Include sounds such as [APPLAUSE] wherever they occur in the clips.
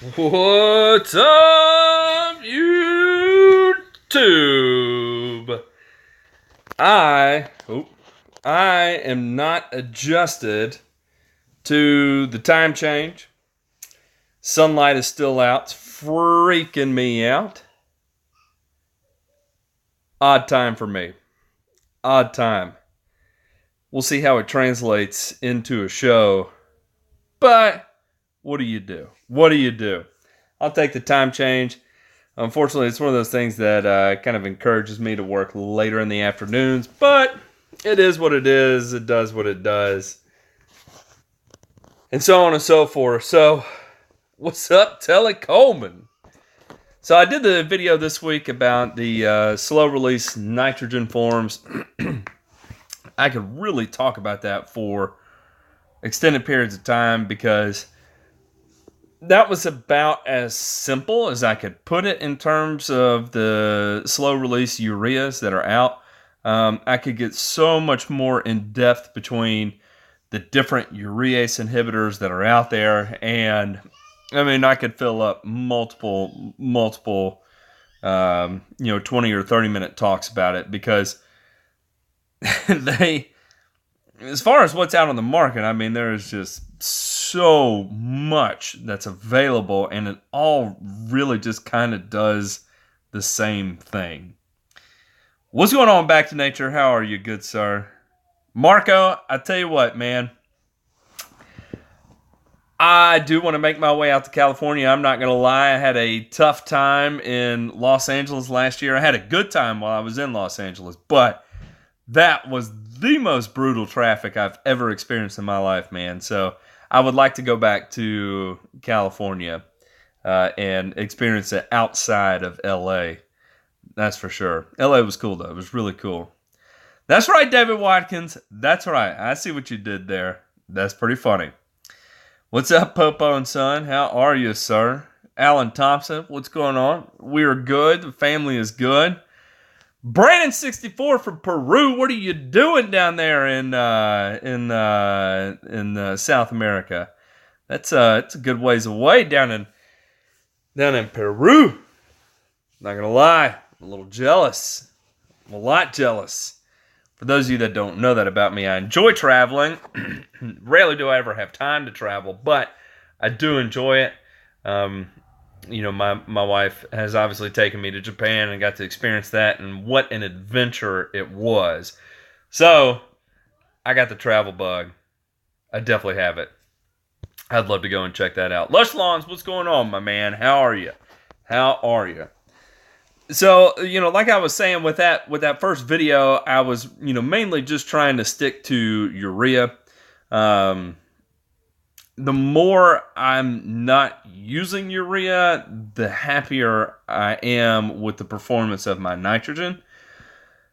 What's up, YouTube? I, oh, I am not adjusted to the time change. Sunlight is still out, it's freaking me out. Odd time for me. Odd time. We'll see how it translates into a show. But what do you do? What do you do? I'll take the time change. Unfortunately, it's one of those things that uh, kind of encourages me to work later in the afternoons, but it is what it is. It does what it does. And so on and so forth. So, what's up, Telly Coleman? So, I did the video this week about the uh, slow release nitrogen forms. [CLEARS THROAT] I could really talk about that for extended periods of time because that was about as simple as I could put it in terms of the slow release ureas that are out. Um, I could get so much more in depth between the different urease inhibitors that are out there, and I mean, I could fill up multiple, multiple, um, you know, 20 or 30 minute talks about it because [LAUGHS] they, as far as what's out on the market, I mean, there's just so much that's available, and it all really just kind of does the same thing. What's going on, Back to Nature? How are you, good sir? Marco, I tell you what, man. I do want to make my way out to California. I'm not going to lie. I had a tough time in Los Angeles last year. I had a good time while I was in Los Angeles, but that was the most brutal traffic I've ever experienced in my life, man. So I would like to go back to California uh, and experience it outside of LA. That's for sure. LA was cool though. It was really cool. That's right, David Watkins. That's right. I see what you did there. That's pretty funny. What's up, Popo and Son? How are you, sir? Alan Thompson, what's going on? We are good. The family is good. Brandon sixty four from Peru. What are you doing down there in uh, in uh, in uh, South America? That's uh, it's a good ways away down in down in Peru. Not gonna lie, I'm a little jealous. I'm a lot jealous. For those of you that don't know that about me, I enjoy traveling. [CLEARS THROAT] Rarely do I ever have time to travel, but I do enjoy it. Um, you know, my my wife has obviously taken me to Japan and got to experience that, and what an adventure it was. So, I got the travel bug. I definitely have it. I'd love to go and check that out. Lush Lawns, what's going on, my man? How are you? How are you? So, you know, like I was saying with that with that first video, I was, you know, mainly just trying to stick to urea. Um, the more I'm not using urea, the happier I am with the performance of my nitrogen.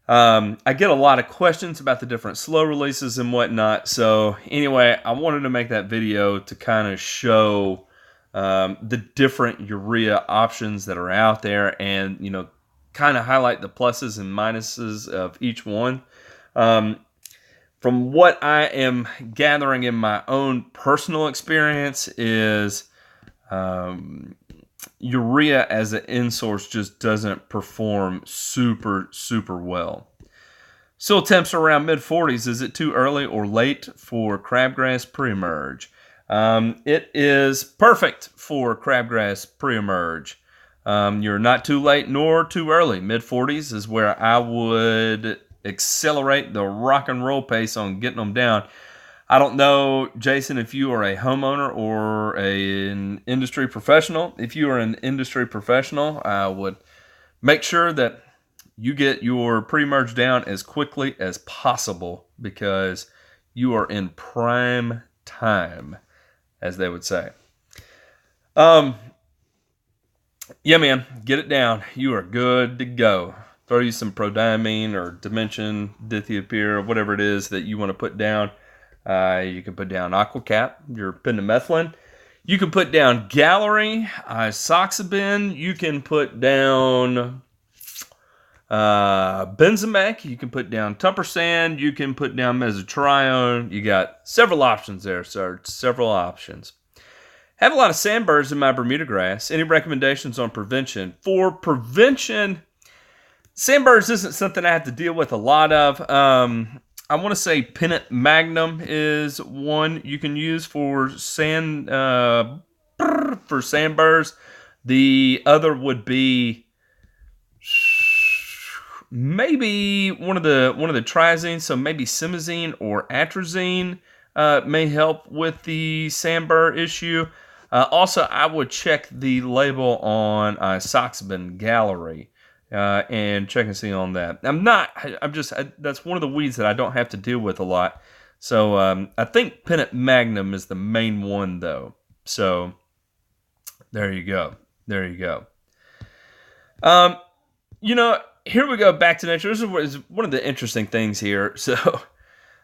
Um, I get a lot of questions about the different slow releases and whatnot. So, anyway, I wanted to make that video to kind of show um, the different urea options that are out there and, you know, kind of highlight the pluses and minuses of each one. Um, from what I am gathering N my own personal experience is um, urea as an in source just doesn't perform super super well. Soil temps around mid 40s. Is it too early or late for crabgrass pre-emerge? Um, it is perfect for crabgrass pre-emerge. Um, you're not too late nor too early. Mid 40s is where I would accelerate the rock and roll pace on getting them down. I don't know, Jason, if you are a homeowner or a, an industry professional. If you are an industry professional, I would make sure that you get your pre-merge down as quickly as possible because you are in prime time, as they would say. Um, yeah, man, get it down. You are good to go throw you some prodiamine or dimension, dithiopyr, or whatever it is that you want to put down. Uh, you can put down Aquacap, your pendimethalin. You can put down Gallery, isoxaben. You can put down uh, Benzimec. You can put down Tupper You can put down Mesotrione. You got several options there, sir. Several options. Have a lot of sandburs in my Bermuda grass. Any recommendations on prevention? For prevention, sandburs isn't something I have to deal with a lot of. Um, I want to say Pennant Magnum is one you can use for sand uh, for sandburs. The other would be maybe one of the one of the triazines, so maybe simazine or atrazine uh, may help with the sandbur issue. Uh, also, I would check the label on uh, isoxaben Gallery uh, and check and see on that. I'm not. I'm just. I, that's one of the weeds that I don't have to deal with a lot. So um, I think Pennant Magnum is the main one though. So there you go. There you go. Um, you know, here we go back to nature. This is one of the interesting things here. [LAUGHS] So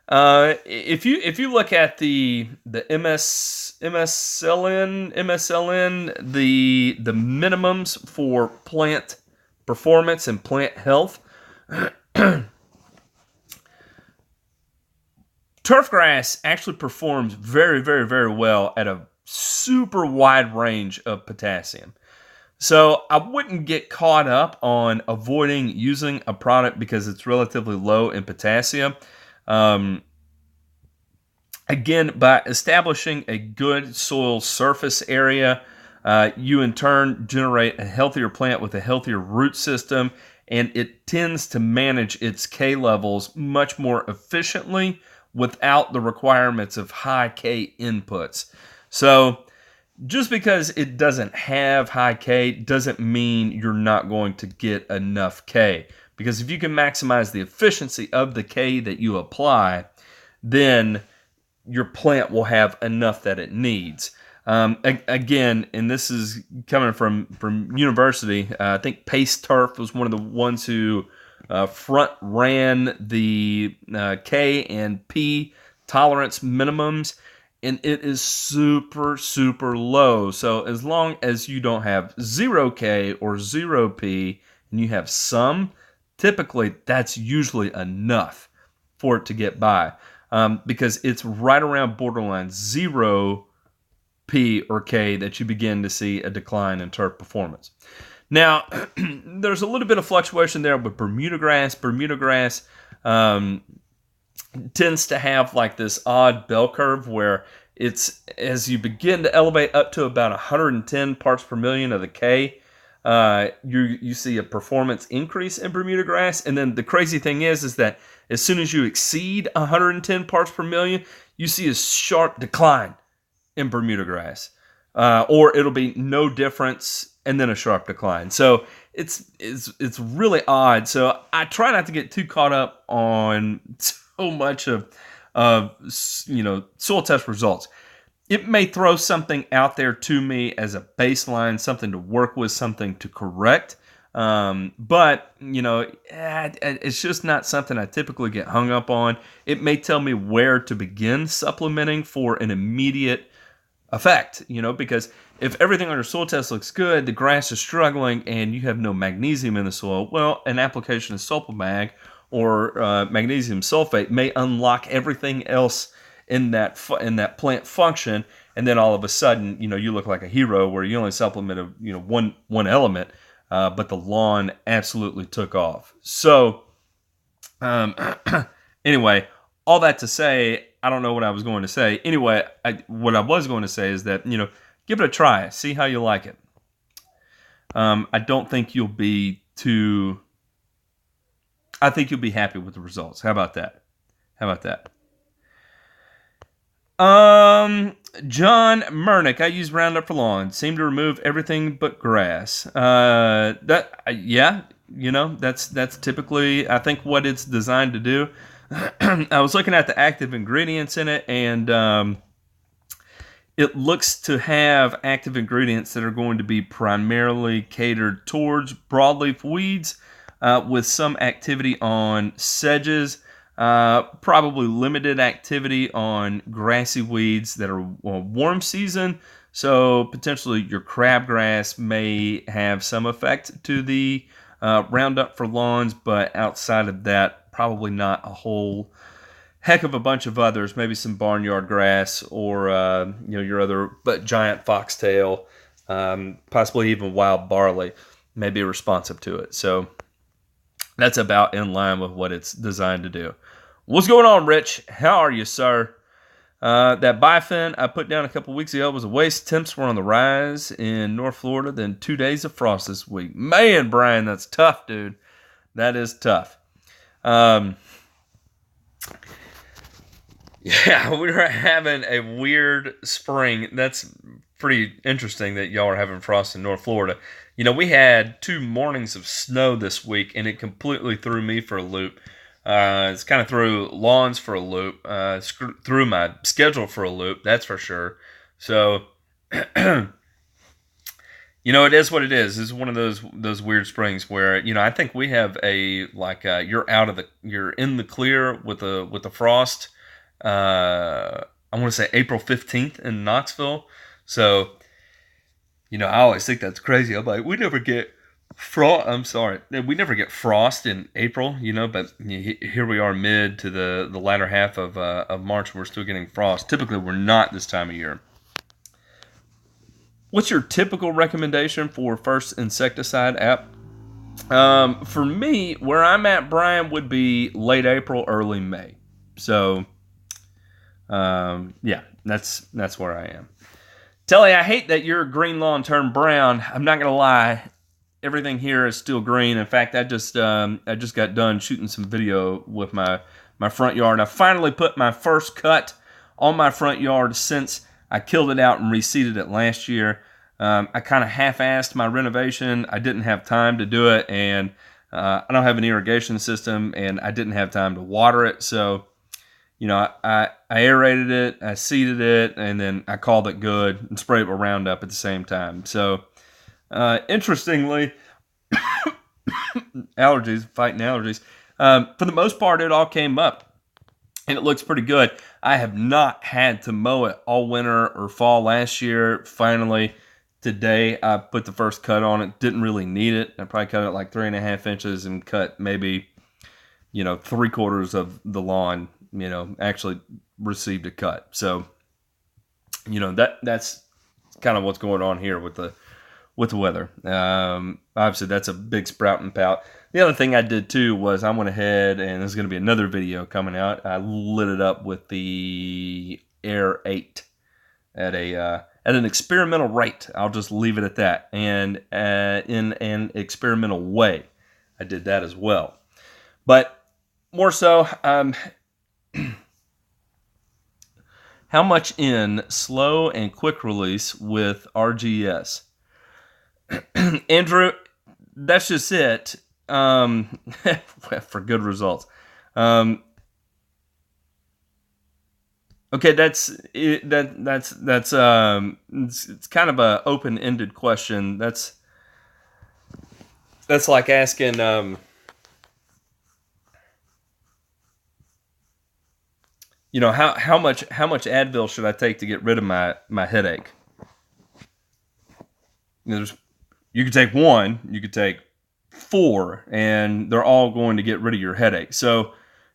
uh, if you if you look at the the MS MSLN MSLN the the minimums for plant performance and plant health. [CLEARS THROAT] Turfgrass actually performs very, very, very well at a super wide range of potassium. So I wouldn't get caught up on avoiding using a product because it's relatively low in potassium. Um, again, by establishing a good soil surface area, uh, you in turn generate a healthier plant with a healthier root system, and it tends to manage its K levels much more efficiently without the requirements of high K inputs. So, just because it doesn't have high K doesn't mean you're not going to get enough K. Because if you can maximize the efficiency of the K that you apply, then your plant will have enough that it needs. Um, again, and this is coming from from university. Uh, I think Pace Turf was one of the ones who uh, front ran the uh, K and P tolerance minimums, and it is super super low. So as long as you don't have zero K or zero P, and you have some, typically that's usually enough for it to get by, um, because it's right around borderline zero P or K that you begin to see a decline in turf performance. Now, [CLEARS THROAT] there's a little bit of fluctuation there with Bermuda grass. Bermuda grass um, tends to have like this odd bell curve where it's as you begin to elevate up to about 110 parts per million of the K, uh, you you see a performance increase in Bermuda grass. And then the crazy thing is, is that as soon as you exceed 110 parts per million, you see a sharp decline in Bermuda grass, uh, or it'll be no difference and then a sharp decline. So it's it's it's really odd. So I try not to get too caught up on [LAUGHS] so much of of you know soil test results. It may throw something out there to me as a baseline, something to work with, something to correct. Um, but you know, eh, it's just not something I typically get hung up on. It may tell me where to begin supplementing for an immediate effect, you know, because if everything on your soil test looks good, the grass is struggling, and you have no magnesium in the soil, well, an application of Sul-Po-Mag or uh, magnesium sulfate may unlock everything else in that fu- in that plant function, and then all of a sudden, you know, you look like a hero where you only supplement supplemented, you know, one one element, uh, but the lawn absolutely took off. So, um, [CLEARS THROAT] anyway, all that to say, I don't know what I was going to say. Anyway, I, what I was going to say is that you know, give it a try, see how you like it. Um, I don't think you'll be too. I think you'll be happy with the results. How about that? How about that? Um, John Mernick, I use Roundup for lawn. Seem to remove everything but grass. Uh, that yeah, you know that's that's typically I think what it's designed to do. [CLEARS THROAT] I was looking at the active ingredients in it, and um, it looks to have active ingredients that are going to be primarily catered towards broadleaf weeds, uh, with some activity on sedges. Uh, probably limited activity on grassy weeds that are warm season. So potentially your crabgrass may have some effect to the uh, Roundup for lawns, but outside of that, probably not a whole heck of a bunch of others, maybe some barnyard grass or uh, you know your other but giant foxtail, um, possibly even wild barley, may be responsive to it. So that's about in line with what it's designed to do. What's going on, Rich? How are you, sir? Uh, that bifin I put down a couple weeks ago was a waste. Temps were on the rise in North Florida. Then two days of frost this week. Man, Brian, that's tough, dude. That is tough. Um, yeah, [LAUGHS] we are having a weird spring. That's pretty interesting that y'all are having frost in North Florida. You know, we had two mornings of snow this week, and it completely threw me for a loop. Uh, it's kind of threw lawns for a loop, uh, threw my schedule for a loop, that's for sure. So, [CLEARS THROAT] you know, it is what it is. It's one of those those weird springs where you know I think we have a like uh, you're out of the you're in the clear with the with the frost. Uh, I want to say April fifteenth in Knoxville. So, you know, I always think that's crazy. I'm like, we never get frost. I'm sorry, we never get frost in April, you know, but here we are mid to the the latter half of uh, of March. We're still getting frost. Typically, we're not this time of year. What's your typical recommendation for first insecticide app? Um, for me, where I'm at, Brian, would be late April, early May. So, um, yeah, that's that's where I am. Telly, I hate that your green lawn turned brown. I'm not gonna lie everything here is still green. In fact, I just um, I just got done shooting some video with my my front yard. I finally put my first cut on my front yard since I killed it out and reseeded it last year. Um, I kind of half-assed my renovation. I didn't have time to do it, and uh, I don't have an irrigation system, and I didn't have time to water it. So, you know, I, I aerated it, I seeded it, and then I called it good and sprayed it with Roundup at the same time. So, uh, interestingly, [COUGHS] allergies, fighting allergies. Um, for the most part, it all came up and it looks pretty good. I have not had to mow it all winter or fall last year. Finally, today I put the first cut on it. Didn't really need it. I probably cut it like three and a half inches and cut maybe, you know, three quarters of the lawn. You know, actually received a cut. So, you know that that's kind of what's going on here with the with the weather. Um, obviously, that's a big sprouting pout. The other thing I did too was I went ahead and there's going to be another video coming out. I lit it up with the Air 8 at a uh, at an experimental rate. I'll just leave it at that. And uh, in an experimental way, I did that as well. But more so, um, [CLEARS THROAT] how much in slow and quick release with RGS? [CLEARS THROAT] Andrew, that's just it. Um, [LAUGHS] for good results. Um, okay, that's it, that that's that's um, it's, it's kind of a open ended question. That's that's like asking. Um, you know how how much how much Advil should I take to get rid of my my headache? There's you could take one, you could take four, and they're all going to get rid of your headache. So,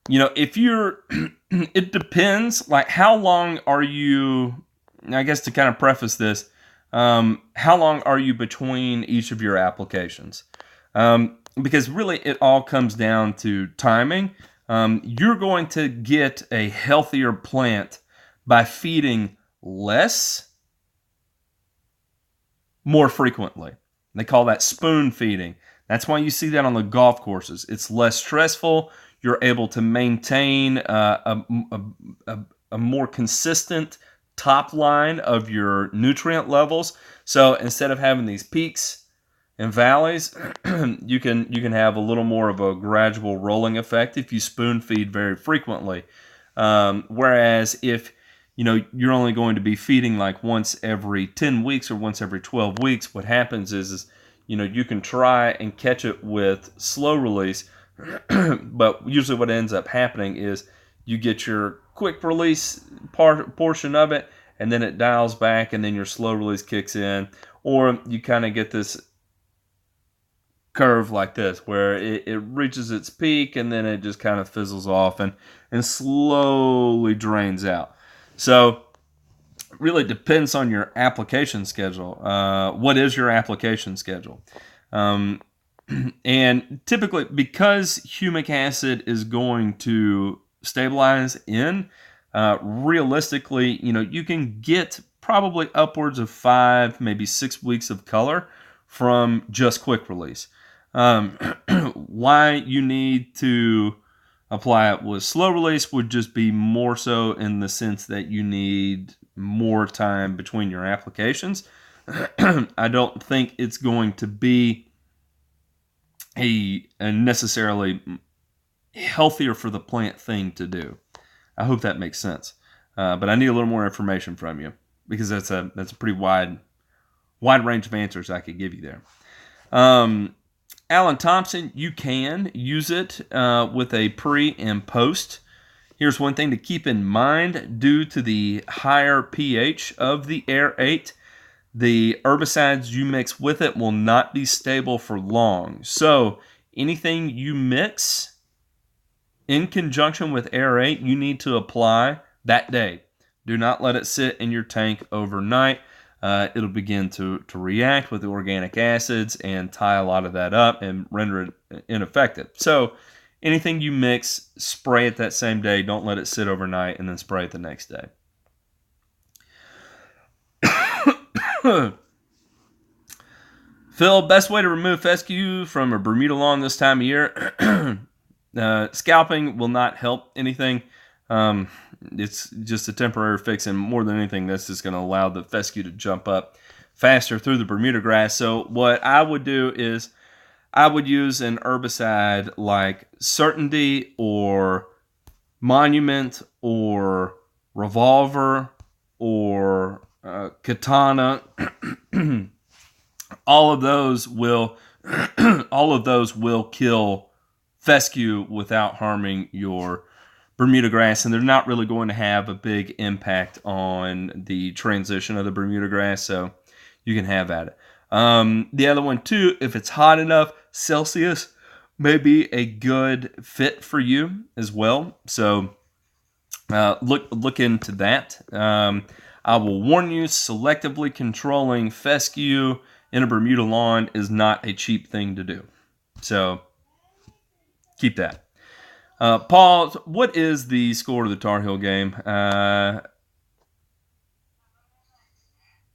you know, if you're, [CLEARS THROAT] it depends. Like, how long are you? I guess to kind of preface this, um, how long are you between each of your applications? Um, because really, it all comes down to timing. Um, you're going to get a healthier plant by feeding less more frequently. They call that spoon feeding. That's why you see that on the golf courses. It's less stressful. You're able to maintain uh, a, a, a, more consistent top line of your nutrient levels. So instead of having these peaks and valleys, [CLEARS THROAT] you can you can have a little more of a gradual rolling effect if you spoon feed very frequently. Um, whereas if you know you're only going to be feeding like once every 10 weeks or once every 12 weeks what happens is, is you know you can try and catch it with slow release [CLEARS THROAT] but usually what ends up happening is you get your quick release part portion of it and then it dials back and then your slow release kicks in or you kind of get this curve like this where it, it reaches its peak and then it just kind of fizzles off and, and slowly drains out. So really depends on your application schedule. Uh, what is your application schedule? Um, [CLEARS THROAT] and typically, because humic acid is going to stabilize in, uh, realistically, you know, you can get probably upwards of five, maybe six weeks of color from just quick release. Um, [CLEARS THROAT] why you need to apply it with slow release would just be more so in the sense that you need more time between your applications. [CLEARS THROAT] I don't think it's going to be a, a necessarily healthier for the plant thing to do. I hope that makes sense. Uh, but I need a little more information from you because that's a that's a pretty wide wide range of answers I could give you there. Um, Alan Thompson, you can use it uh, with a pre and post. Here's one thing to keep in mind due to the higher pH of the Air 8, the herbicides you mix with it will not be stable for long. So, anything you mix in conjunction with Air 8, you need to apply that day. Do not let it sit in your tank overnight uh, it'll begin to, to react with the organic acids and tie a lot of that up and render it ineffective. So, anything you mix, spray it that same day. Don't let it sit overnight and then spray it the next day. [COUGHS] Phil, best way to remove fescue from a Bermuda lawn this time of year? [CLEARS THROAT] uh, scalping will not help anything. Um, it's just a temporary fix, and more than anything, this is going to allow the fescue to jump up faster through the Bermuda grass. So, what I would do is I would use an herbicide like Certainty or Monument or Revolver or uh, Katana. [CLEARS THROAT] all of those will [CLEARS THROAT] all of those will kill fescue without harming your Bermuda grass, and they're not really going to have a big impact on the transition of the Bermuda grass, so you can have at it. Um, the other one, too, if it's hot enough, Celsius may be a good fit for you as well. So uh, look look into that. Um, I will warn you: selectively controlling fescue in a Bermuda lawn is not a cheap thing to do. So keep that. Uh, Paul, what is the score of the Tar Heel game? Uh,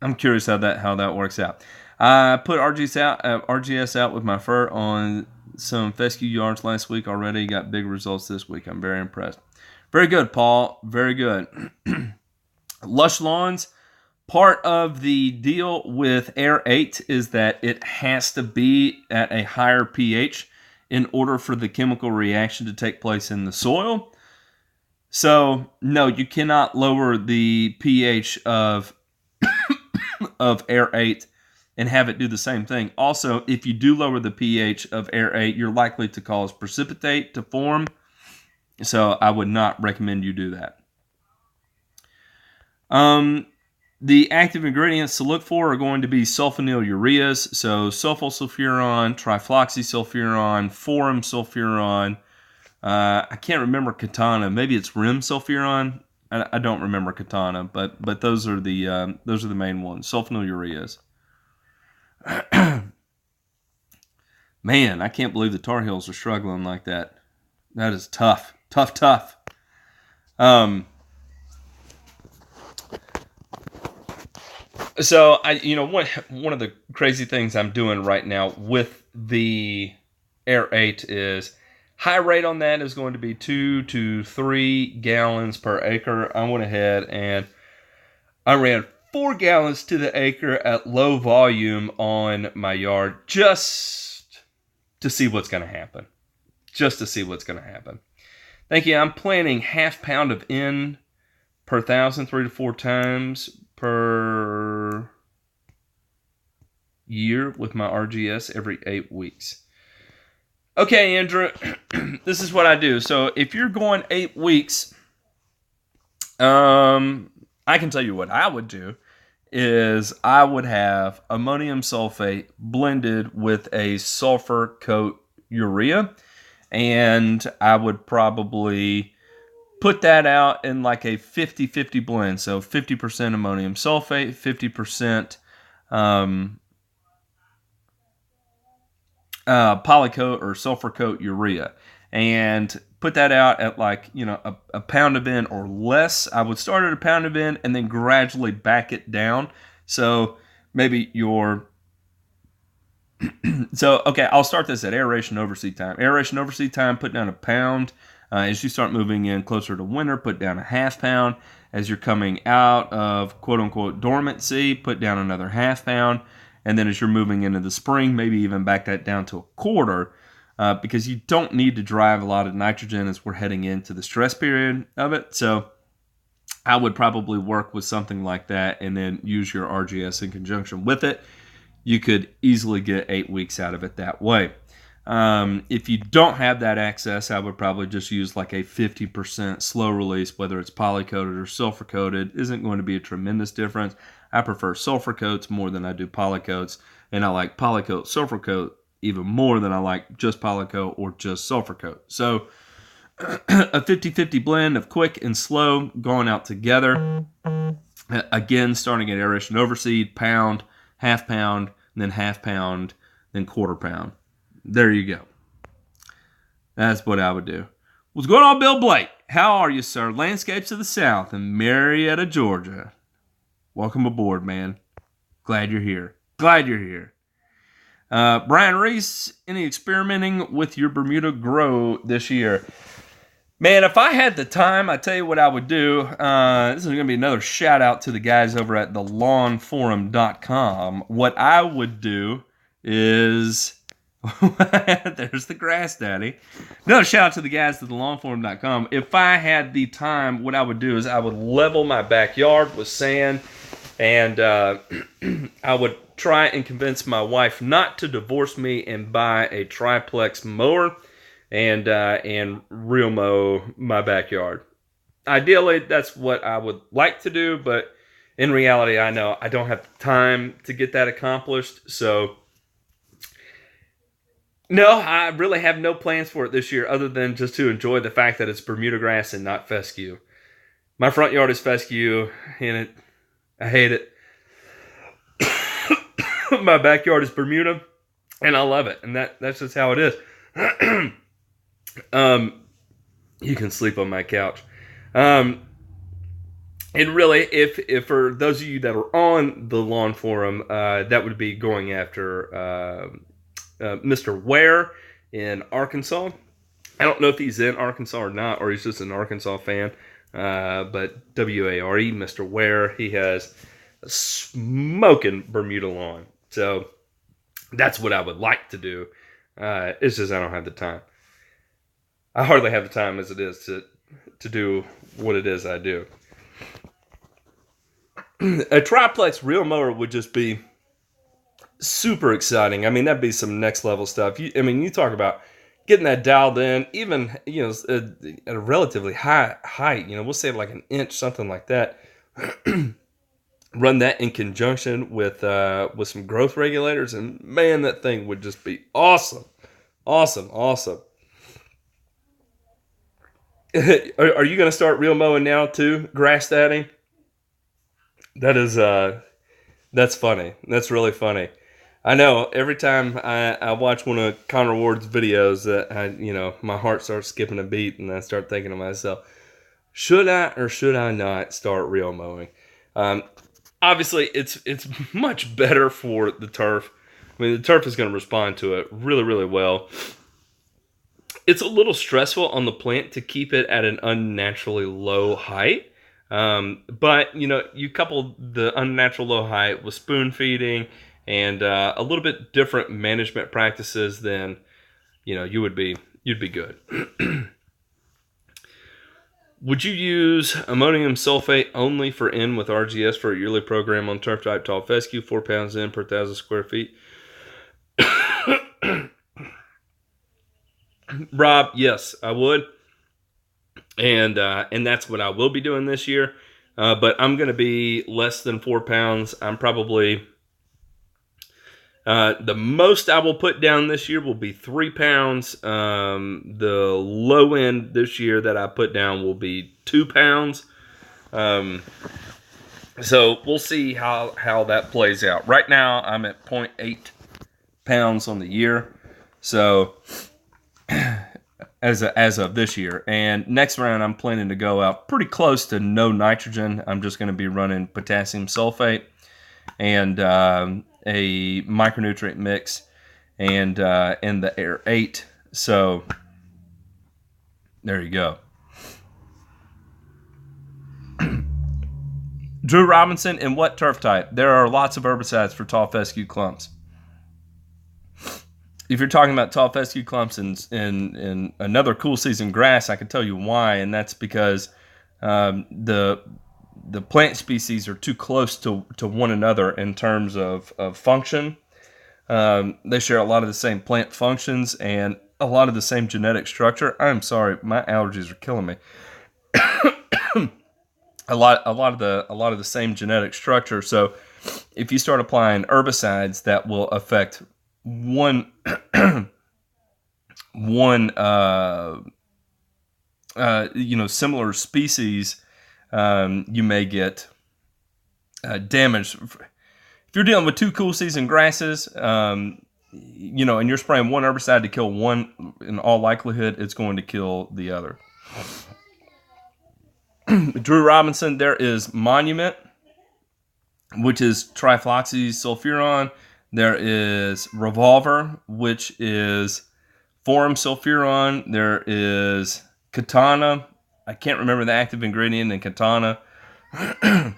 I'm curious how that how that works out. I put RGS out uh, RGS out with my fur on some fescue yards last week already. Got big results this week. I'm very impressed. Very good, Paul. Very good. [CLEARS THROAT] Lush lawns. Part of the deal with Air 8 is that it has to be at a higher pH in order for the chemical reaction to take place in the soil. So, no, you cannot lower the pH of [COUGHS] of air 8 and have it do the same thing. Also, if you do lower the pH of air 8, you're likely to cause precipitate to form. So, I would not recommend you do that. Um, the active ingredients to look for are going to be sulfonyl ureas, so sulfosulfuron, trifloxysulfuron, foramsulfuron. Uh, I can't remember katana. Maybe it's rimsulfuron. I, I don't remember katana, but but those are the um, those are the main ones. Sulfonyl ureas. [CLEARS THROAT] Man, I can't believe the Tar Heels are struggling like that. That is tough, tough, tough. Um, So I, you know, one one of the crazy things I'm doing right now with the Air Eight is high rate on that is going to be two to three gallons per acre. I went ahead and I ran four gallons to the acre at low volume on my yard just to see what's going to happen. Just to see what's going to happen. Thank you. I'm planting half pound of N per thousand, three to four times per year with my RGS every eight weeks. Okay, Andrew, [CLEARS THROAT] this is what I do. So if you're going eight weeks, um, I can tell you what I would do is I would have ammonium sulfate blended with a sulfur coat urea, and I would probably put that out in like a 50 50 blend. So 50% ammonium sulfate, 50% um, uh, polycoat or sulfur coat urea. And put that out at like, you know, a, a pound of N or less. I would start at a pound of N and then gradually back it down. So maybe your [CLEARS THROAT] so okay, I'll start this at aeration overseed time. Aeration overseed time, put down a pound. Uh, as you start moving in closer to winter, put down a half pound. As you're coming out of quote unquote dormancy, put down another half pound. And then as you're moving into the spring, maybe even back that down to a quarter uh, because you don't need to drive a lot of nitrogen as we're heading into the stress period of it. So I would probably work with something like that and then use your RGS in conjunction with it. You could easily get eight weeks out of it that way. Um, if you don't have that access, I would probably just use like a 50% slow release, whether it's poly coated or sulfur coated. Isn't going to be a tremendous difference. I prefer sulfur coats more than I do poly coats, and I like poly coat sulfur coat even more than I like just poly coat or just sulfur coat. So [CLEARS THROAT] a 50-50 blend of quick and slow going out together. Again, starting at aeration overseed, pound, half pound, then half pound, then quarter pound. There you go. That's what I would do. What's going on, Bill Blake? How are you, sir? Landscapes of the South in Marietta, Georgia. Welcome aboard, man. Glad you're here. Glad you're here. Uh, Brian Reese, any experimenting with your Bermuda grow this year? Man, if I had the time, I tell you what I would do. Uh, this is going to be another shout out to the guys over at thelawnforum.com. What I would do is [LAUGHS] There's the grass daddy. Another shout out to the guys at the lawnforum.com. If I had the time, what I would do is I would level my backyard with sand and uh, [CLEARS THROAT] I would try and convince my wife not to divorce me and buy a triplex mower and uh, and reel mow my backyard. Ideally, that's what I would like to do, but in reality, I know I don't have time to get that accomplished. So no, I really have no plans for it this year other than just to enjoy the fact that it's Bermuda grass and not fescue. My front yard is fescue and it I hate it. [LAUGHS] My backyard is Bermuda and I love it. And that that's just how it is. [CLEARS THROAT] um you can sleep on my couch. Um and really, if if for those of you that are on the lawn forum, uh, that would be going after uh, uh, Mr. Ware in Arkansas. I don't know if he's in Arkansas or not, or he's just an Arkansas fan. Uh, but W A R E, Mr. Ware, he has a smoking Bermuda lawn. So that's what I would like to do. Uh, it's just I don't have the time. I hardly have the time as it is to to do what it is I do. [CLEARS THROAT] a triplex reel mower would just be super exciting. I mean, that'd be some next level stuff. You, I mean, you talk about getting that dialed in, even you know at a relatively high height. You know, we'll say like an inch, something like that. [CLEARS THROAT] Run that in conjunction with uh, with some growth regulators, and man, that thing would just be awesome, awesome, awesome. [LAUGHS] are, are you going to start reel mowing now too, grass dadding? That is uh, that's funny. That's really funny. I know every time I, I watch one of Connor Ward's videos that I you know my heart starts skipping a beat and I start thinking to myself, should I or should I not start reel mowing? Um, obviously, it's it's [LAUGHS] much better for the turf. I mean, the turf is going to respond to it really really well. It's a little stressful on the plant to keep it at an unnaturally low height. Um, but you know, you couple the unnatural low height with spoon feeding and uh, a little bit different management practices than you know you would be you'd be good. [CLEARS THROAT] would you use ammonium sulfate only for N with RGS for a yearly program on turf type tall fescue, four pounds N per thousand square feet? [COUGHS] Rob, yes, I would, and uh, and that's what I will be doing this year. uh, but I'm going to be less than four pounds. I'm probably uh, the most I will put down this year will be three pounds. Um, the low end this year that I put down will be two pounds. Um, so we'll see how how that plays out. Right now, I'm at 0.8 pounds on the year. So [CLEARS THROAT] as a, as of this year, and next round, I'm planning to go out pretty close to no nitrogen. I'm just going to be running potassium sulfate and um, a micronutrient mix, and uh, in the air eight. So there you go. [CLEARS THROAT] Drew Robinson, in what turf type? There are lots of herbicides for tall fescue clumps. If you're talking about tall fescue clumps in, in, in another cool season grass, I can tell you why, and that's because um, the the plant species are too close to, to one another in terms of, of function. Um, they share a lot of the same plant functions and a lot of the same genetic structure. I'm sorry, my allergies are killing me. [COUGHS] a lot a lot of the a lot of the same genetic structure. So if you start applying herbicides that will affect one [COUGHS] one uh, uh, you know similar species, um, you may get uh, damage. If you're dealing with two cool season grasses, um, you know, and you're spraying one herbicide to kill one, in all likelihood, it's going to kill the other. [CLEARS THROAT] Drew Robinson, there is Monument, which is trifloxysulfuron. There is Revolver, which is foramsulfuron. There is Katana. I can't remember the active ingredient in Katana. [CLEARS THROAT]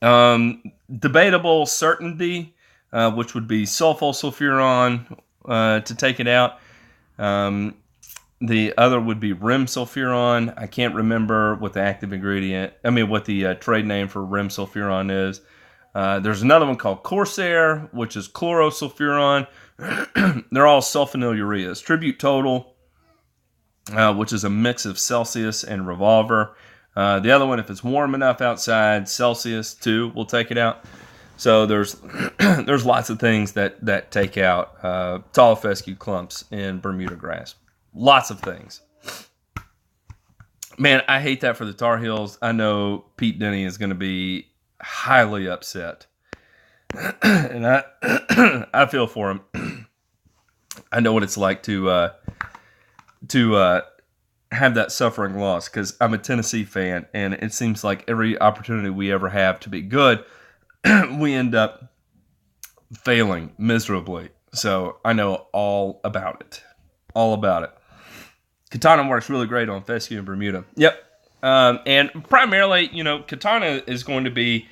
um, debatable certainty, uh, which would be sulfosulfuron uh, to take it out. Um, the other would be rimsulfuron. I can't remember what the active ingredient, I mean, what the uh, trade name for rimsulfuron is. Uh, there's another one called Corsair, which is chlorosulfuron. [CLEARS THROAT] They're all sulfonylureas. Tribute Total, uh, which is a mix of Celsius and Revolver. Uh, the other one, if it's warm enough outside, Celsius too, we'll take it out. So there's [CLEARS THROAT] there's lots of things that that take out uh, tall fescue clumps in Bermuda grass. Lots of things. Man, I hate that for the Tar Heels. I know Pete Denny is going to be highly upset, [CLEARS THROAT] and I [CLEARS THROAT] I feel for him. I know what it's like to uh, to uh, have that suffering loss because I'm a Tennessee fan, and it seems like every opportunity we ever have to be good, [CLEARS THROAT] we end up failing miserably. So I know all about it, all about it. Katana works really great on fescue and Bermuda. Yep. Um, and primarily, you know, Katana is going to be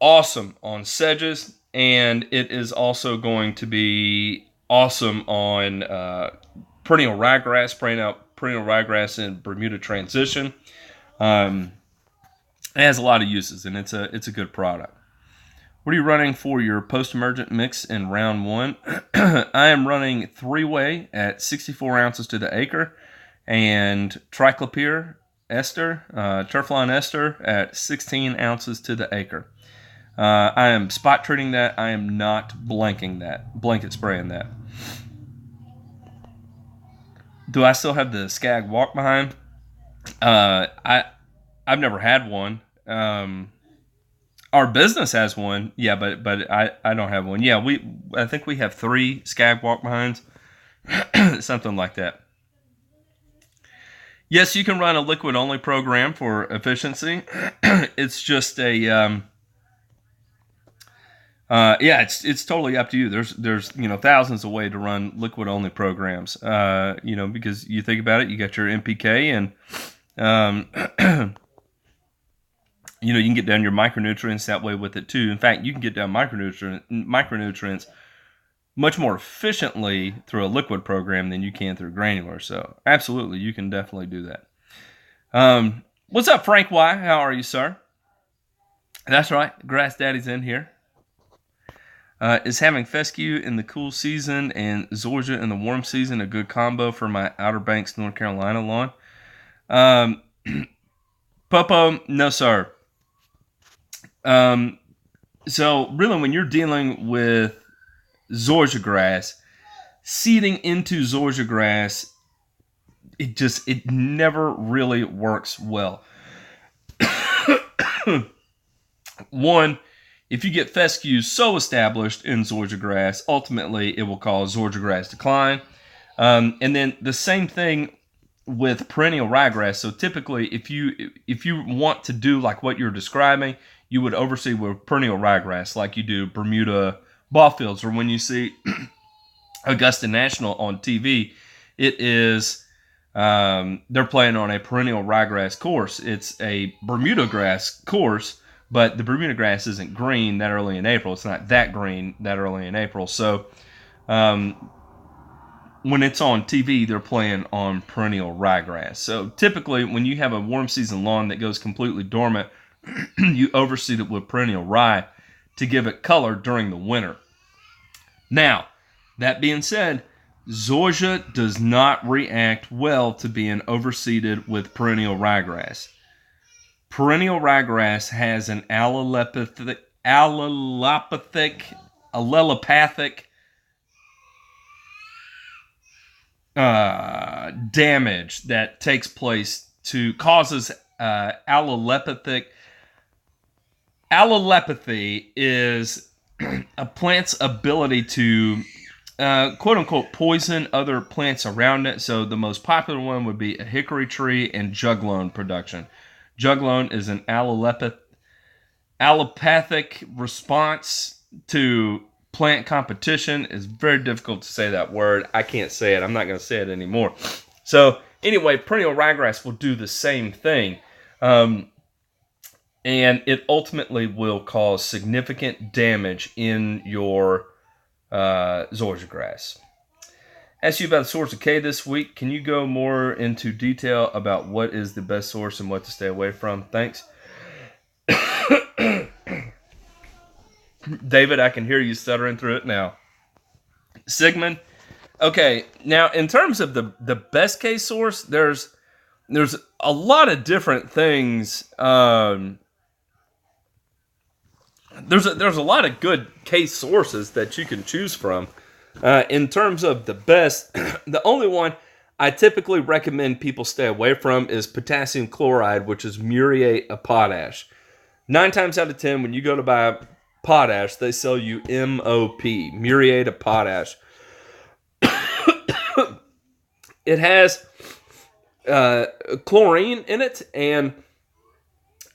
awesome on sedges, and it is also going to be awesome on uh, perennial ryegrass, out perennial ryegrass in Bermuda transition. Um, it has a lot of uses, and it's a it's a good product. What are you running for your post-emergent mix in round one? [CLEARS THROAT] I am running three-way at 64 ounces to the acre and triclopyr ester, uh, Turflon ester at 16 ounces to the acre. Uh, I am spot treating that. I am not blanking that, blanket spraying that. Do I still have the Skag walk behind? Uh, I I've never had one. Um, our business has one, yeah, but but I, I don't have one. Yeah, we I think we have three Skag walk behinds, [CLEARS THROAT] something like that. Yes, you can run a liquid only program for efficiency. [CLEARS THROAT] it's just a um, uh, yeah, it's it's totally up to you. There's there's you know thousands of ways to run liquid only programs. Uh, you know because you think about it, you got your NPK and um, [CLEARS THROAT] you know you can get down your micronutrients that way with it too. In fact, you can get down micronutrient micronutrients much more efficiently through a liquid program than you can through granular. So, absolutely, you can definitely do that. Um, what's up, Frank Why? How are you, sir? That's right, Grass Daddy's in here. Uh, is having fescue in the cool season and Zoysia in the warm season a good combo for my Outer Banks, North Carolina lawn? Um, [CLEARS THROAT] Popo, no sir. Um, so really, when you're dealing with zoysia grass, seeding into zoysia grass, it just it never really works well. [COUGHS] One, if you get fescue so established in zoysia grass, ultimately it will cause zoysia grass decline. Um, and then the same thing with perennial ryegrass. So typically, if you if you want to do like what you're describing, you would oversee with perennial ryegrass, like you do Bermuda ball fields, or when you see [CLEARS THROAT] Augusta National on TV, it is um, they're playing on a perennial ryegrass course. It's a Bermuda grass course, but the Bermuda grass isn't green that early in April. It's not that green that early in April. So um, when it's on TV, they're playing on perennial ryegrass. So typically, when you have a warm season lawn that goes completely dormant, [CLEARS THROAT] you overseed it with perennial rye to give it color during the winter. Now, that being said, zoysia does not react well to being overseeded with perennial ryegrass. Perennial ryegrass has an allelopathic, allelopathic, allelopathic uh, damage that takes place to causes uh, allolepathic. Allolepathy is [CLEARS THROAT] a plant's ability to uh, quote unquote poison other plants around it. So the most popular one would be a hickory tree and juglone production. Juglone is an allopathic, allopathic response to plant competition is very difficult to say that word. I can't say it. I'm not going to say it anymore. So anyway, perennial ryegrass will do the same thing. Um, and it ultimately will cause significant damage in your uh, zoysia grass. Asked you about the source of K this week. Can you go more into detail about what is the best source and what to stay away from? Thanks. [COUGHS] David, I can hear you stuttering through it now. Sigmund, okay. Now, in terms of the the best K source, there's there's a lot of different things. Um, there's a, there's a lot of good K sources that you can choose from. Uh, in terms of the best, [CLEARS THROAT] the only one I typically recommend people stay away from is potassium chloride, which is muriate of potash. Nine times out of ten, when you go to buy potash, they sell you MOP, muriate of potash. [COUGHS] it has uh, chlorine in it, and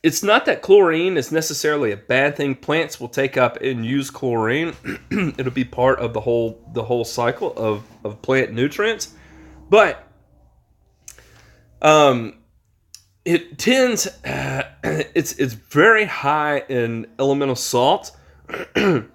it's not that chlorine is necessarily a bad thing. Plants will take up and use chlorine. [CLEARS THROAT] It'll be part of the whole the whole cycle of, of plant nutrients. But um, it tends uh, [CLEARS THROAT] it's it's very high in elemental salt [CLEARS THROAT] and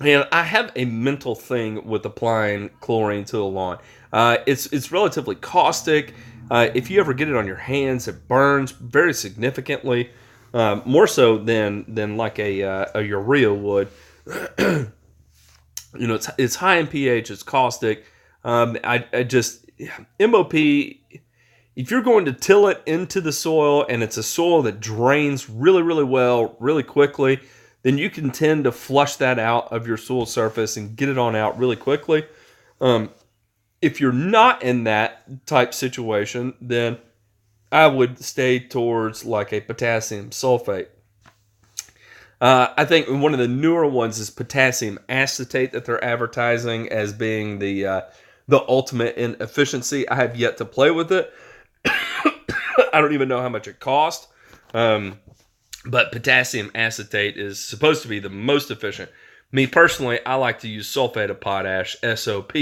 I have a mental thing with applying chlorine to the lawn. Uh, it's it's relatively caustic. Uh, if you ever get it on your hands, it burns very significantly, uh, more so than than like a, uh, a urea would. [CLEARS THROAT] you know, it's it's high in pH. It's caustic. Um, I, I just MOP. If you're going to till it into the soil and it's a soil that drains really really well, really quickly then you can tend to flush that out of your soil surface and get it on out really quickly. Um, if you're not in that type situation, then I would stay towards like a potassium sulfate. Uh, I think one of the newer ones is potassium acetate that they're advertising as being the uh, the ultimate in efficiency. I have yet to play with it. [COUGHS] I don't even know how much it cost. Um, but potassium acetate is supposed to be the most efficient. Me personally, I like to use sulfate of potash, SOP.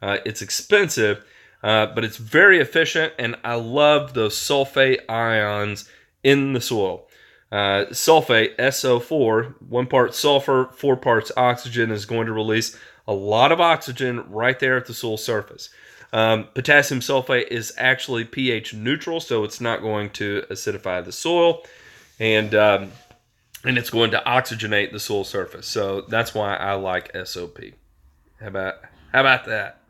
Uh, it's expensive, uh, but it's very efficient, and I love those sulfate ions in the soil. Uh, sulfate, SO4, one part sulfur, four parts oxygen, is going to release a lot of oxygen right there at the soil surface. Um, potassium sulfate is actually pH neutral, so it's not going to acidify the soil and um, and it's going to oxygenate the soil surface. So that's why I like SOP. How about how about that?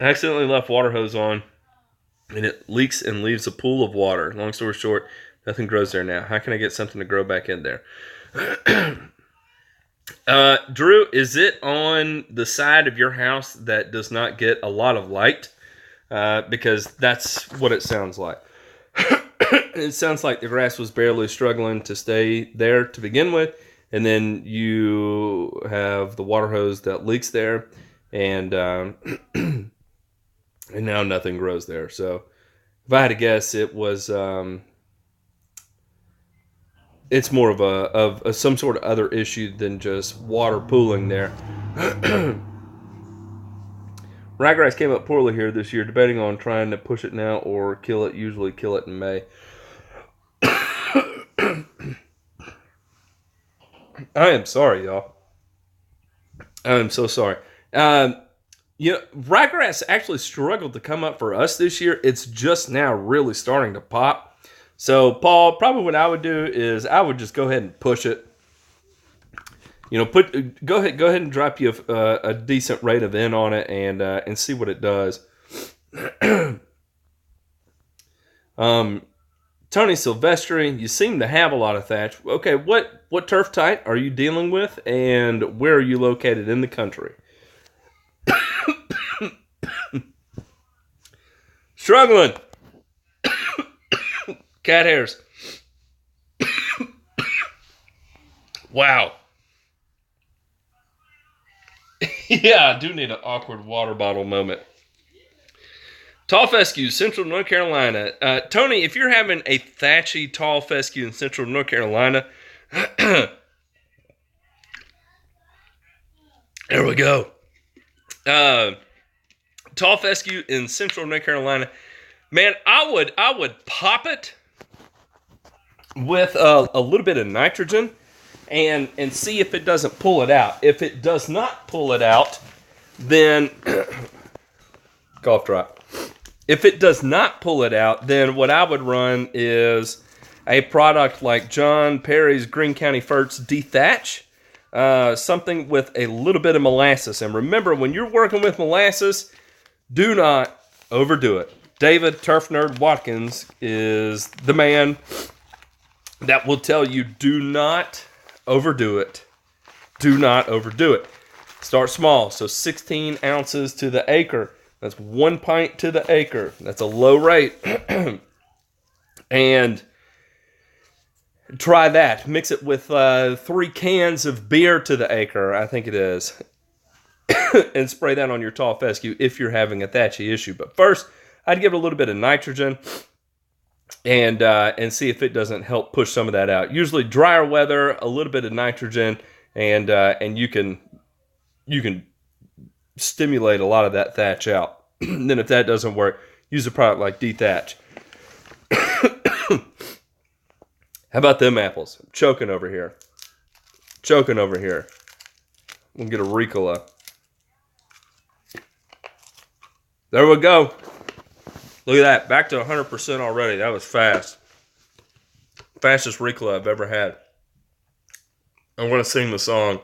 I accidentally left water hose on. and it leaks and leaves a pool of water. Long story short, nothing grows there now. How can I get something to grow back in there? [CLEARS THROAT] uh, Drew, is it on the side of your house that does not get a lot of light? Uh, because that's what it sounds like. [CLEARS THROAT] it sounds like the grass was barely struggling to stay there to begin with, and then you have the water hose that leaks there, and um, [CLEARS THROAT] and now nothing grows there. So, if I had to guess, it was um, it's more of a of a, some sort of other issue than just water pooling there. [CLEARS THROAT] Ryegrass came up poorly here this year, debating on trying to push it now or kill it. Usually, kill it in May. [COUGHS] I am sorry, y'all. I am so sorry. Um, you know, ryegrass actually struggled to come up for us this year. It's just now really starting to pop. So, Paul, probably what I would do is I would just go ahead and push it. You know, put go ahead, go ahead and drop you a, uh, a decent rate of N on it and uh, and see what it does. [CLEARS THROAT] um, Tony Silvestri, you seem to have a lot of thatch. Okay, what what turf type are you dealing with, and where are you located in the country? Struggling. Cat hairs. wow. yeah, I do need an awkward water bottle moment. Tall fescue, Central North Carolina. Uh, Tony, if you're having a thatchy tall fescue in Central North Carolina, [CLEARS THROAT] there we go. Uh, tall fescue in Central North Carolina. Man, I would I would pop it with a, a little bit of nitrogen and and see if it doesn't pull it out. If it does not pull it out, then [COUGHS] cough drop. If it does not pull it out, then what I would run is a product like John Perry's Green County Fert's Dethatch, uh, something with a little bit of molasses. And remember, when you're working with molasses, do not overdo it. David Turf Nerd Watkins is the man that will tell you do not overdo it. Do not overdo it. Start small, so 16 ounces to the acre that's one pint to the acre. That's a low rate. [CLEARS THROAT] and try that. Mix it with uh, three cans of beer to the acre, I think it is. [COUGHS] and spray that on your tall fescue if you're having a thatchy issue. But first, I'd give it a little bit of nitrogen and uh, and see if it doesn't help push some of that out. Usually, drier weather, a little bit of nitrogen, and uh, and you can you can stimulate a lot of that thatch out. [COUGHS] then if that doesn't work, use a product like Dethatch. [COUGHS] How about them apples? I'm choking over here. Choking over here. We'll get a Ricola. There we go. Look at that. Back to 100% already. That was fast. Fastest Ricola I've ever had. I want to sing the song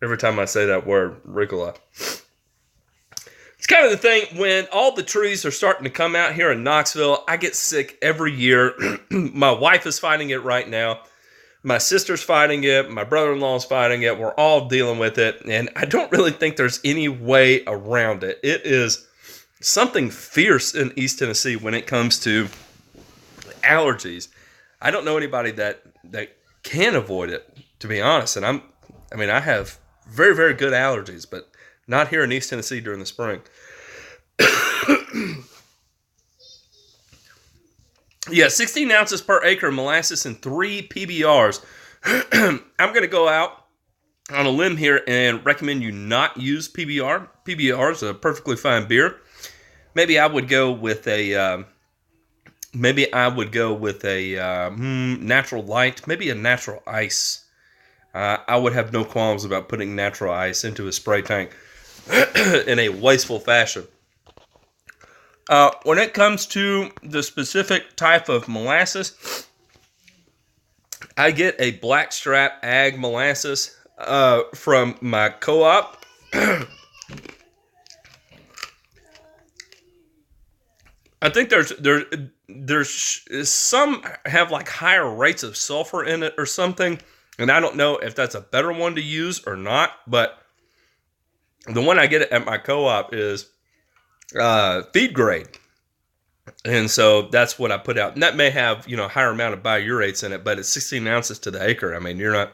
every time I say that word, Ricola. It's kind of the thing when all the trees are starting to come out here in Knoxville. I get sick every year. [CLEARS THROAT] my wife is fighting it right now. My sister's fighting it. My brother in law's fighting it. We're all dealing with it. And I don't really think there's any way around it. It is something fierce in East Tennessee when it comes to allergies. I don't know anybody that, that can avoid it, to be honest. And I'm, I mean, I have very, very good allergies, but not here in East Tennessee during the spring. [COUGHS] yeah, 16 ounces per acre molasses and three PBRs. [CLEARS THROAT] I'm going to go out on a limb here and recommend you not use PBR. PBR is a perfectly fine beer. Maybe I would go with a. Um, maybe I would go with a uh, natural light, maybe a natural ice. Uh, I would have no qualms about putting natural ice into a spray tank [CLEARS THROAT] in a wasteful fashion. Uh, when it comes to the specific type of molasses, I get a blackstrap ag molasses uh, from my co-op. [CLEARS THROAT] I think there's there there's some have like higher rates of sulfur in it or something, and I don't know if that's a better one to use or not. But the one I get at my co-op is uh, feed grade, and so that's what I put out. And that may have you know higher amount of biurates in it, but it's 16 ounces to the acre. I mean, you're not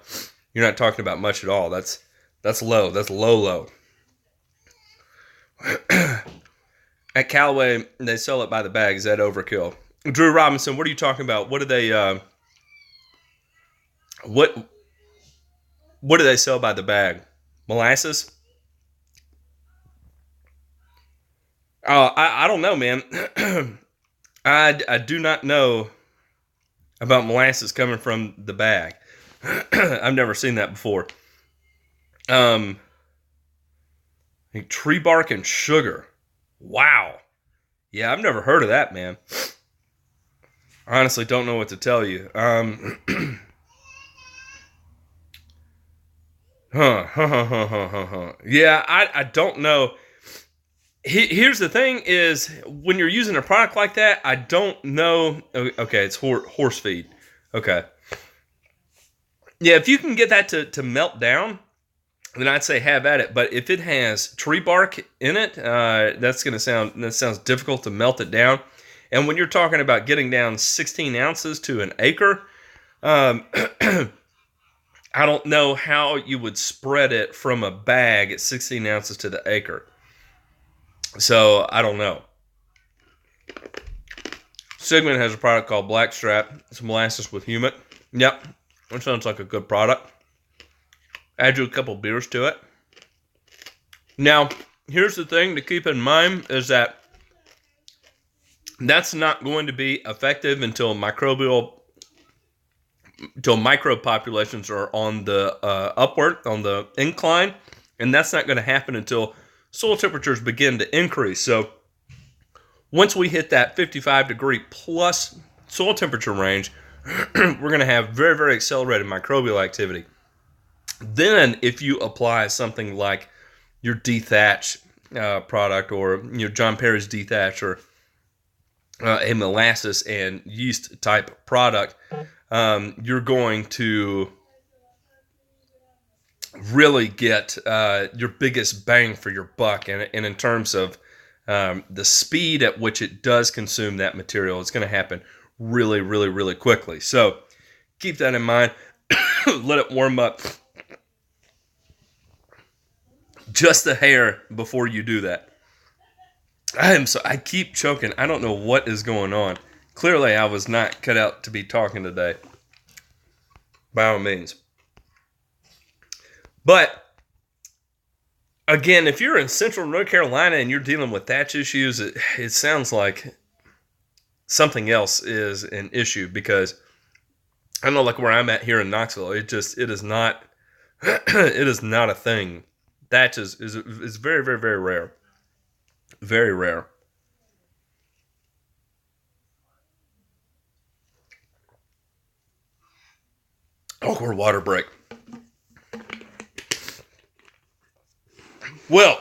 you're not talking about much at all. That's that's low. That's low low. [CLEARS THROAT] at Callaway, they sell it by the bag. Is that overkill? Drew Robinson, what are you talking about? What do they uh, what what do they sell by the bag? Molasses? Oh, I, I don't know, man. [CLEARS THROAT] I, I do not know about molasses coming from the bag. [CLEARS THROAT] I've never seen that before. Um, tree bark and sugar. Wow. Yeah, I've never heard of that, man. Honestly, don't know what to tell you. Um, [CLEARS THROAT] huh, huh, huh, huh, huh, huh. Yeah, I, I don't know. He, here's the thing: is when you're using a product like that, I don't know. Okay, it's horse feed. Okay. Yeah, if you can get that to, to melt down, then I'd say have at it. But if it has tree bark in it, uh, that's going to sound that sounds difficult to melt it down. And when you're talking about getting down 16 ounces to an acre, um, [CLEARS THROAT] I don't know how you would spread it from a bag at 16 ounces to the acre. So I don't know. Sigmund has a product called Blackstrap. It's molasses with humic. Yep, that sounds like a good product. Add you a couple beers to it. Now, here's the thing to keep in mind is that that's not going to be effective until microbial until micro populations are on the uh, upward on the incline and that's not going to happen until soil temperatures begin to increase so once we hit that 55 degree plus soil temperature range [CLEARS THROAT] we're going to have very very accelerated microbial activity then, if you apply something like your dethatch uh, product or your John Perry's dethatch or uh, a molasses and yeast type product, um, you're going to really get uh, your biggest bang for your buck. And, and in terms of um, the speed at which it does consume that material, it's going to happen really, really, really quickly. So keep that in mind. [COUGHS] Let it warm up just a hair before you do that. I am so I keep choking. I don't know what is going on. Clearly, I was not cut out to be talking today. By all means. But again, if you're in central North Carolina and you're dealing with thatch issues, it, it sounds like something else is an issue because I know like where I'm at here in Knoxville, it just it is not [CLEARS THROAT] it is not a thing that is is is very very very rare. Very rare. Awkward water break. Well,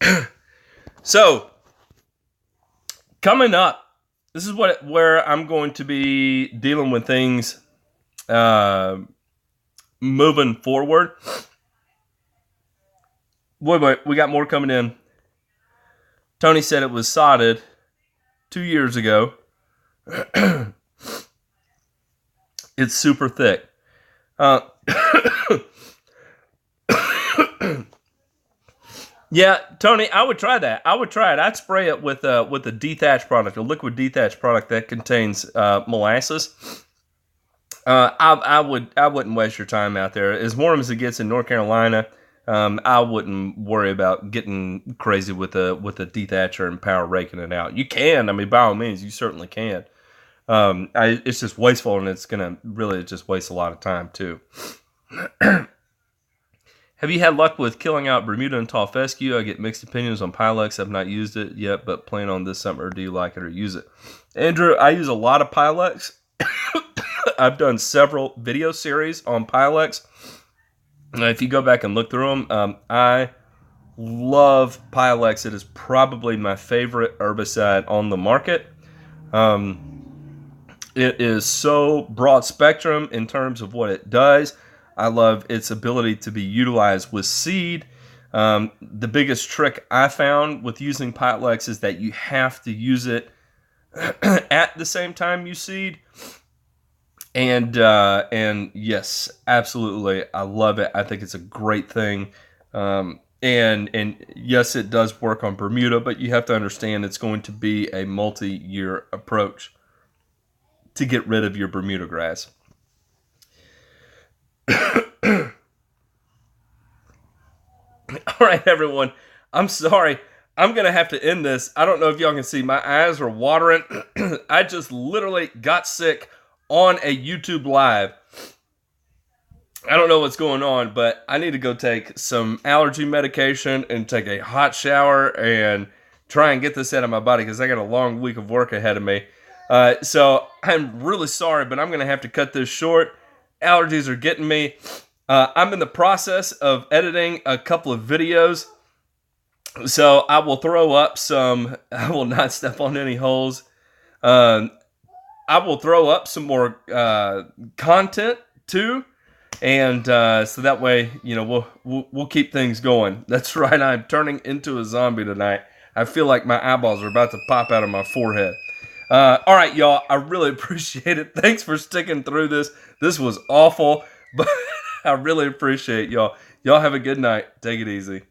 [CLEARS THROAT] so coming up, this is what where I'm going to be dealing with things uh, moving forward. Wait, boy, we got more coming in. Tony said it was sodded two years ago. [CLEARS THROAT] it's super thick. Uh, [COUGHS] yeah, Tony, I would try that. I would try it. I'd spray it with a uh, with a dethatch product, a liquid dethatch product that contains uh, molasses. Uh, I, I would I wouldn't waste your time out there. As warm as it gets in North Carolina, um, I wouldn't worry about getting crazy with a with a dethatcher and power raking it out. You can, I mean, by all means, you certainly can. Um, I, it's just wasteful, and it's gonna really just waste a lot of time too. [CLEARS THROAT] Have you had luck with killing out Bermuda and tall fescue? I get mixed opinions on Pylex. I've not used it yet, but plan on this summer. Do you like it or use it? Andrew, I use a lot of Pylex. [COUGHS] I've done several video series on Pylex if you go back and look through them, um, I love Pylex. It is probably my favorite herbicide on the market. Um, it is so broad spectrum in terms of what it does. I love its ability to be utilized with seed. Um, the biggest trick I found with using Pylex is that you have to use it [CLEARS THROAT] at the same time you seed. And uh, and yes, absolutely, I love it. I think it's a great thing. Um, and and yes, it does work on Bermuda, but you have to understand it's going to be a multi-year approach to get rid of your Bermuda grass. [COUGHS] All right, everyone. I'm sorry. I'm going to have to end this. I don't know if y'all can see. My eyes are watering. [COUGHS] I just literally got sick on a YouTube live. I don't know what's going on, but I need to go take some allergy medication and take a hot shower and try and get this out of my body because I got a long week of work ahead of me. Uh, so I'm really sorry, but I'm going to have to cut this short. Allergies are getting me. Uh, I'm in the process of editing a couple of videos. So I will throw up some, [LAUGHS] I will not step on any holes. Um, I will throw up some more uh, content too. And uh, so that way, you know, we'll, we'll, we'll keep things going. [LAUGHS] That's right. I'm turning into a zombie tonight. I feel like my eyeballs are about to pop out of my forehead. Uh, all right, y'all. I really [LAUGHS] appreciate it. Thanks for sticking through this. This was awful, [LAUGHS] but I really appreciate y'all. Y'all have a good night. Take it easy.